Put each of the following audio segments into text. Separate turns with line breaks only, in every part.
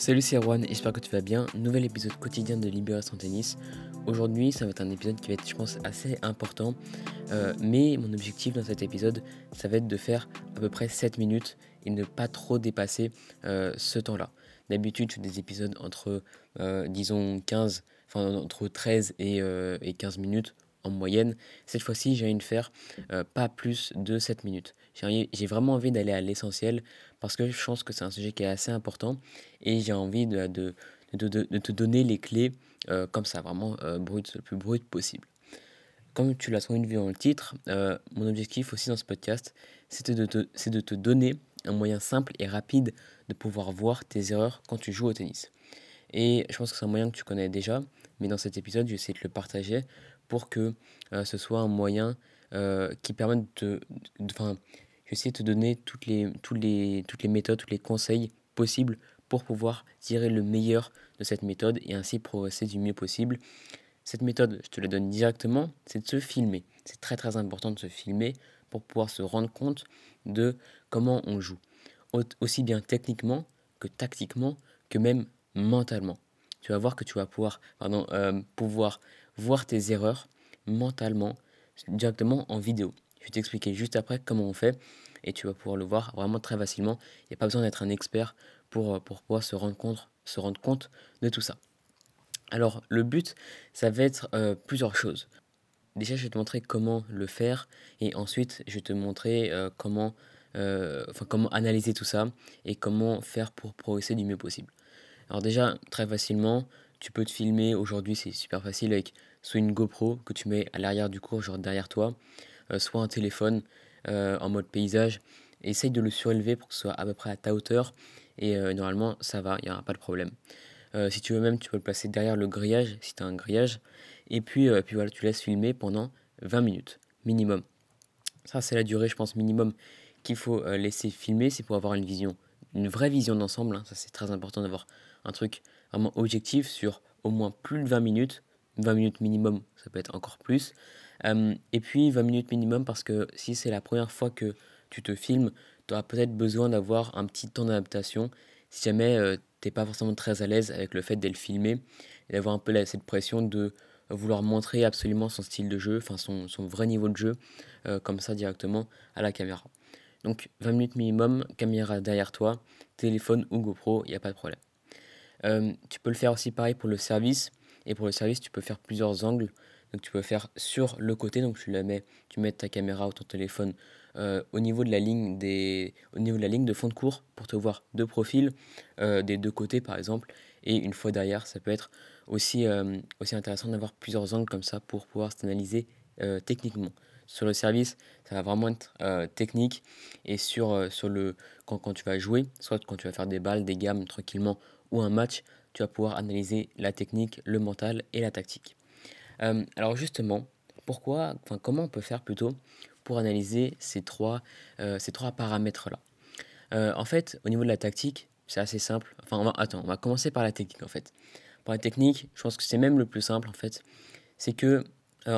Salut c'est Erwan, j'espère que tu vas bien. Nouvel épisode quotidien de Libération Tennis. Aujourd'hui, ça va être un épisode qui va être, je pense, assez important. Euh, mais mon objectif dans cet épisode, ça va être de faire à peu près 7 minutes et ne pas trop dépasser euh, ce temps-là. D'habitude, je fais des épisodes entre, euh, disons, 15, enfin entre 13 et, et 15 minutes en moyenne. Cette fois-ci, j'ai envie de faire euh, pas plus de 7 minutes. J'ai vraiment envie d'aller à l'essentiel parce que je pense que c'est un sujet qui est assez important et j'ai envie de, te donner les clés euh, comme ça, vraiment euh, brut, le plus brut possible. Comme tu l'as trouvé une vue dans le titre, mon objectif aussi dans ce podcast, c'est de, de te donner un moyen simple et rapide de pouvoir voir tes erreurs quand tu joues au tennis. Et je pense que c'est un moyen que tu connais déjà, mais dans cet épisode, je vais essayer de le partager pour que euh, ce soit un moyen euh, qui permette de... Enfin, je vais essayer de te donner toutes les, toutes, les, toutes les méthodes, tous les conseils possibles pour pouvoir tirer le meilleur de cette méthode et ainsi progresser du mieux possible. Cette méthode, je te la donne directement, c'est de se filmer. C'est très très important de se filmer pour pouvoir se rendre compte de comment on joue. Aussi bien techniquement que tactiquement que même mentalement. Tu vas voir que tu vas pouvoir, pardon, euh, pouvoir voir tes erreurs mentalement directement en vidéo. Je vais t'expliquer juste après comment on fait et tu vas pouvoir le voir vraiment très facilement. Il n'y a pas besoin d'être un expert pour, euh, pouvoir se rendre, compte, de tout ça. Alors le but, ça va être euh, plusieurs choses. Déjà, je vais te montrer comment le faire et ensuite, je vais te montrer euh, comment, comment analyser tout ça et comment faire pour progresser du mieux possible. Alors déjà, très facilement, tu peux te filmer. Aujourd'hui, c'est super facile avec soit une GoPro que tu mets à l'arrière du cours, genre derrière toi, euh, soit un téléphone euh, en mode paysage. essaye de le surélever pour que ce soit à peu près à ta hauteur. Et euh, normalement, ça va, il n'y aura pas de problème. si tu veux même, tu peux le placer derrière le grillage, si tu as un grillage. Et puis, puis voilà, tu laisses filmer pendant 20 minutes minimum. Ça, c'est la durée, je pense, minimum qu'il faut laisser filmer. C'est pour avoir une vision, une vraie vision d'ensemble. Hein. Ça, c'est très important d'avoir un truc vraiment objectif sur au moins plus de 20 minutes 20 minutes minimum, ça peut être encore plus. Euh, et puis 20 minutes minimum parce que si c'est la première fois que tu te filmes, tu auras peut-être besoin d'avoir un petit temps d'adaptation. Si jamais euh, tu n'es pas forcément très à l'aise avec le fait d'être filmé et d'avoir un peu cette pression de vouloir montrer absolument son style de jeu, enfin son, son vrai niveau de jeu, euh, comme ça directement à la caméra. Donc 20 minutes minimum, caméra derrière toi, téléphone ou GoPro, il n'y a pas de problème. Tu peux le faire aussi pareil pour le service. Et pour le service, tu peux faire plusieurs angles. Donc tu peux faire sur le côté, donc tu la mets, tu mets ta caméra ou ton téléphone euh, au niveau de la ligne des, au niveau de la ligne de fond de cours pour te voir deux profils euh, des deux côtés par exemple. Et une fois derrière, ça peut être aussi, euh, aussi intéressant d'avoir plusieurs angles comme ça pour pouvoir s'analyser techniquement. Sur le service, ça va vraiment être technique et sur, sur le quand, quand tu vas jouer, soit quand tu vas faire des balles, des gammes tranquillement ou un match, tu vas pouvoir analyser la technique, le mental et la tactique. Euh, alors justement, pourquoi, enfin comment on peut faire plutôt pour analyser ces trois, euh, ces trois paramètres-là? Euh, En fait, au niveau de la tactique, c'est assez simple. Enfin, on attends, on va commencer par la technique en fait. Pour la technique, je pense que c'est même le plus simple en fait. C'est que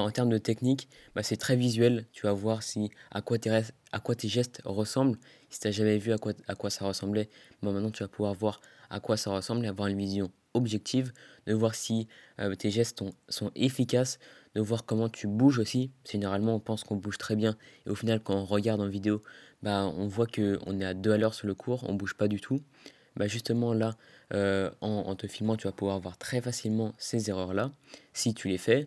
en termes de technique, bah, c'est très visuel. Tu vas voir si à quoi tes, gestes ressemblent. Si tu n'as jamais vu à quoi, ça ressemblait, bah, maintenant tu vas pouvoir voir à quoi ça ressemble et avoir une vision objective, de voir si euh, tes gestes sont, efficaces, de voir comment tu bouges aussi. Généralement, on pense qu'on bouge très bien et au final, quand on regarde en vidéo, bah, on voit qu'on est à deux à l'heure sur le cours, on bouge pas du tout. Justement, là, euh, en, te filmant, tu vas pouvoir voir très facilement ces erreurs-là, si tu les fais.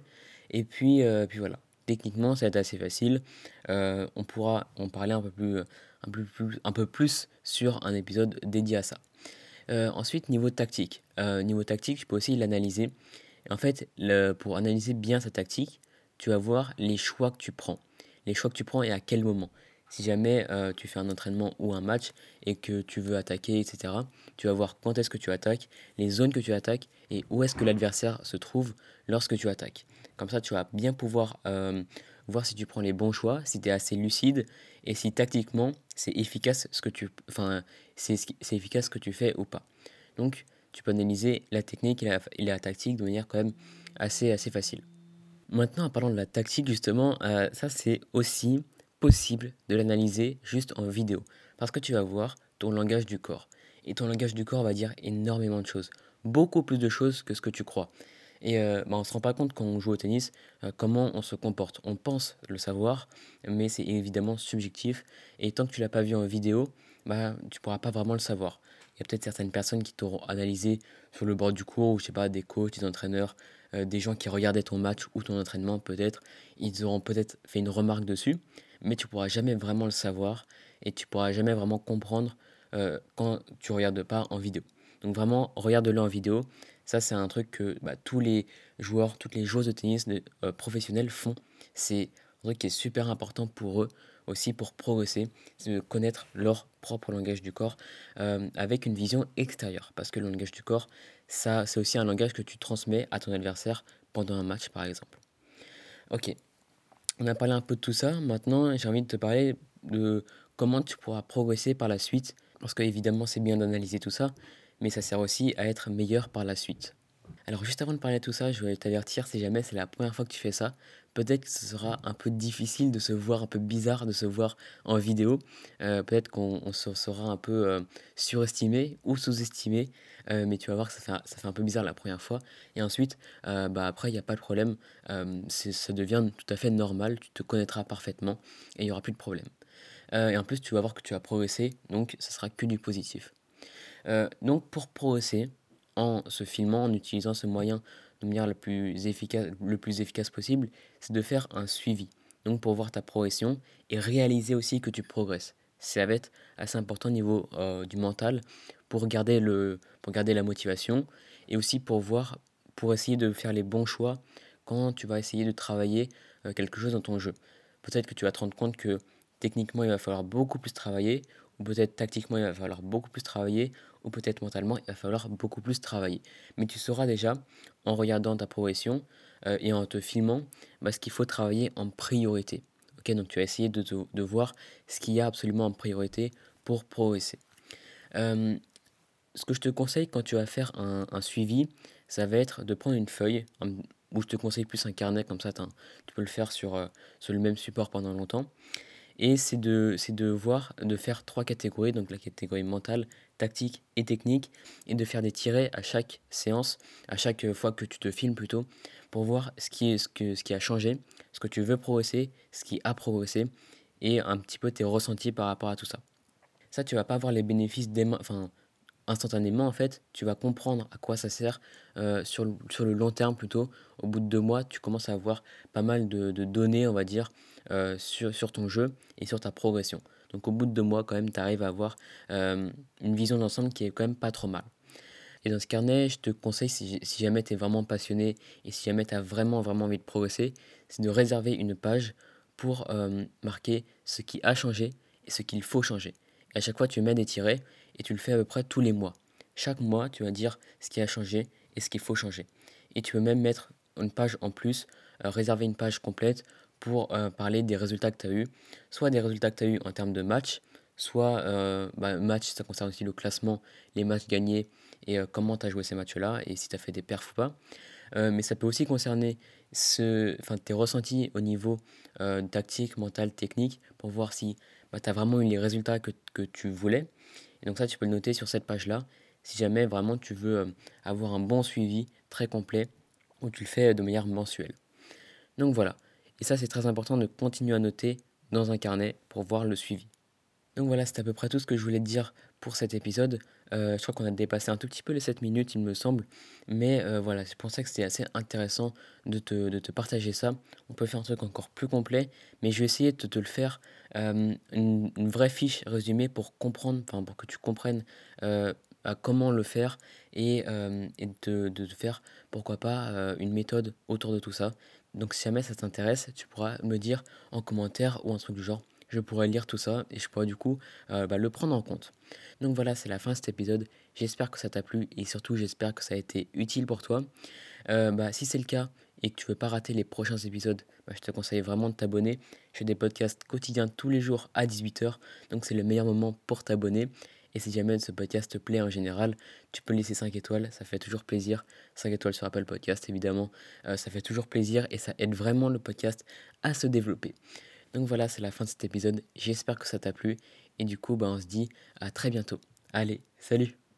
Et puis, euh, puis voilà, techniquement, ça va être assez facile. on pourra en parler un peu plus, un peu plus, un peu plus sur un épisode dédié à ça. Euh, ensuite, niveau tactique. Euh, niveau tactique, je peux aussi l'analyser. En fait, pour analyser bien sa tactique, tu vas voir les choix que tu prends. Les choix que tu prends et à quel moment. Si jamais euh, tu fais un entraînement ou un match et que tu veux attaquer, etc., tu vas voir quand est-ce que tu attaques, les zones que tu attaques et où est-ce que l'adversaire se trouve lorsque tu attaques. Comme ça, tu vas bien pouvoir voir si tu prends les bons choix, si tu es assez lucide et si tactiquement c'est efficace ce que tu enfin c'est efficace ce que tu fais ou pas. Donc tu peux analyser la technique et la, tactique de manière quand même assez assez facile. Maintenant en parlant de la tactique justement, euh, ça c'est aussi possible de l'analyser juste en vidéo parce que tu vas voir ton langage du corps. Et ton langage du corps va dire énormément de choses. Beaucoup plus de choses que ce que tu crois. Et euh, bah, on se rend pas compte quand on joue au tennis euh, comment on se comporte. On pense le savoir, mais c'est évidemment subjectif. Et tant que tu l'as pas vu en vidéo, bah, tu pourras pas vraiment le savoir. Il y a peut-être certaines personnes qui t'auront analysé sur le bord du cours, ou je sais pas, des coachs, des entraîneurs, euh, des gens qui regardaient ton match ou ton entraînement peut-être. Ils auront peut-être fait une remarque dessus, mais tu pourras jamais vraiment le savoir et tu pourras jamais vraiment comprendre quand tu regardes pas en vidéo. Donc vraiment, regarde-le en vidéo. Ça, c'est un truc que bah, tous les joueurs, toutes les joueuses de tennis euh, professionnels font. C'est un truc qui est super important pour eux aussi pour progresser, c'est de connaître leur propre langage du corps euh, avec une vision extérieure. Parce que le langage du corps, ça, c'est aussi un langage que tu transmets à ton adversaire pendant un match, par exemple. Ok, on a parlé un peu de tout ça. Maintenant, j'ai envie de te parler de comment tu pourras progresser par la suite. Parce que évidemment, c'est bien d'analyser tout ça, mais ça sert aussi à être meilleur par la suite. Alors juste avant de parler de tout ça, je voulais t'avertir, si jamais c'est la première fois que tu fais ça, peut-être que ce sera un peu difficile de se voir, un peu bizarre de se voir en vidéo. Euh, peut-être qu'on se sera un peu euh, surestimé ou sous-estimé, euh, mais tu vas voir que ça fait, ça fait un peu bizarre la première fois. Et ensuite, bah après, il n'y a pas de problème, ça devient tout à fait normal, tu te connaîtras parfaitement et il n'y aura plus de problème. et en plus, tu vas voir que tu as progressé, donc ce sera que du positif. Donc pour progresser en se filmant, en utilisant ce moyen de manière la plus efficace, le plus efficace possible, c'est de faire un suivi. Donc pour voir ta progression et réaliser aussi que tu progresses. Ça va être assez important au niveau euh, du mental pour garder, le, pour garder la motivation et aussi pour voir, pour essayer de faire les bons choix quand tu vas essayer de travailler euh, quelque chose dans ton jeu. Peut-être que tu vas te rendre compte que techniquement il va falloir beaucoup plus travailler ou peut-être tactiquement il va falloir beaucoup plus travailler, ou peut-être mentalement il va falloir beaucoup plus travailler. Mais tu sauras déjà, en regardant ta progression euh, et en te filmant, bah, ce qu'il faut travailler en priorité. Donc tu vas essayer de, voir ce qu'il y a absolument en priorité pour progresser. Euh, ce que je te conseille quand tu vas faire un, suivi, ça va être de prendre une feuille, ou je te conseille plus un carnet, comme ça tu peux le faire euh, sur le même support pendant longtemps. Et c'est de, de voir, de faire trois catégories, donc la catégorie mentale, tactique et technique, et de faire des tirets à chaque séance, à chaque fois que tu te filmes plutôt, pour voir ce qui, est, ce, que, ce qui a changé, ce que tu veux progresser, ce qui a progressé, et un petit peu tes ressentis par rapport à tout ça. Ça, tu vas pas avoir les bénéfices enfin, instantanément, en fait, tu vas comprendre à quoi ça sert euh, sur, le, sur le long terme plutôt. Au bout de deux mois, tu commences à avoir pas mal de, de données, on va dire, euh, sur, sur, ton jeu et sur ta progression. Donc au bout de deux mois, quand même, tu arrives à avoir euh, une vision d'ensemble qui est quand même pas trop mal. Et dans ce carnet, je te conseille, si, si jamais tu es vraiment passionné et si jamais tu as vraiment, vraiment envie de progresser, c'est de réserver une page pour marquer ce qui a changé et ce qu'il faut changer. Et à chaque fois, tu mets des tirets et tu le fais à peu près tous les mois. Chaque mois, tu vas dire ce qui a changé et ce qu'il faut changer. Et tu peux même mettre une page en plus, réserver une page complète pour euh, parler des résultats que tu as eu, soit des résultats que tu as eu en termes de match, soit euh, bah, match, ça concerne aussi le classement, les matchs gagnés et euh, comment tu as joué ces matchs-là et si tu as fait des perfs ou pas. mais ça peut aussi concerner ce, tes ressentis au niveau tactique, mental, technique pour voir si bah, tu as vraiment eu les résultats que, que, tu voulais. Donc ça, tu peux le noter sur cette page-là si jamais vraiment tu veux avoir un bon suivi très complet ou tu le fais de manière mensuelle. Donc voilà, et ça, c'est très important de continuer à noter dans un carnet pour voir le suivi. Donc voilà, c'est à peu près tout ce que je voulais te dire pour cet épisode. Euh, je crois qu'on a dépassé un tout petit peu les 7 minutes, il me semble. Mais euh, voilà, c'est pour ça que c'était assez intéressant de te, de te, partager ça. On peut faire un truc encore plus complet, mais je vais essayer de te le faire euh, une, vraie fiche résumée pour comprendre, enfin pour que tu comprennes comment le faire et, et de, de, faire, pourquoi pas, une méthode autour de tout ça. Donc si jamais ça t'intéresse, tu pourras me dire en commentaire ou un truc du genre. Je pourrais lire tout ça et je pourrais du coup euh, bah, le prendre en compte. Donc voilà, c'est la fin de cet épisode. J'espère que ça t'a plu et surtout j'espère que ça a été utile pour toi. Euh, bah, si c'est le cas et que tu veux pas rater les prochains épisodes, bah, je te conseille vraiment de t'abonner. Je fais des podcasts quotidiens tous les jours à 18h, donc c'est le meilleur moment pour t'abonner. Et si jamais ce podcast te plaît en général, tu peux laisser 5 étoiles, ça fait toujours plaisir. 5 étoiles sur Apple Podcast, évidemment. Euh, ça fait toujours plaisir et ça aide vraiment le podcast à se développer. Donc voilà, c'est la fin de cet épisode. J'espère que ça t'a plu. Et du coup, bah, on se dit à très bientôt. Allez, salut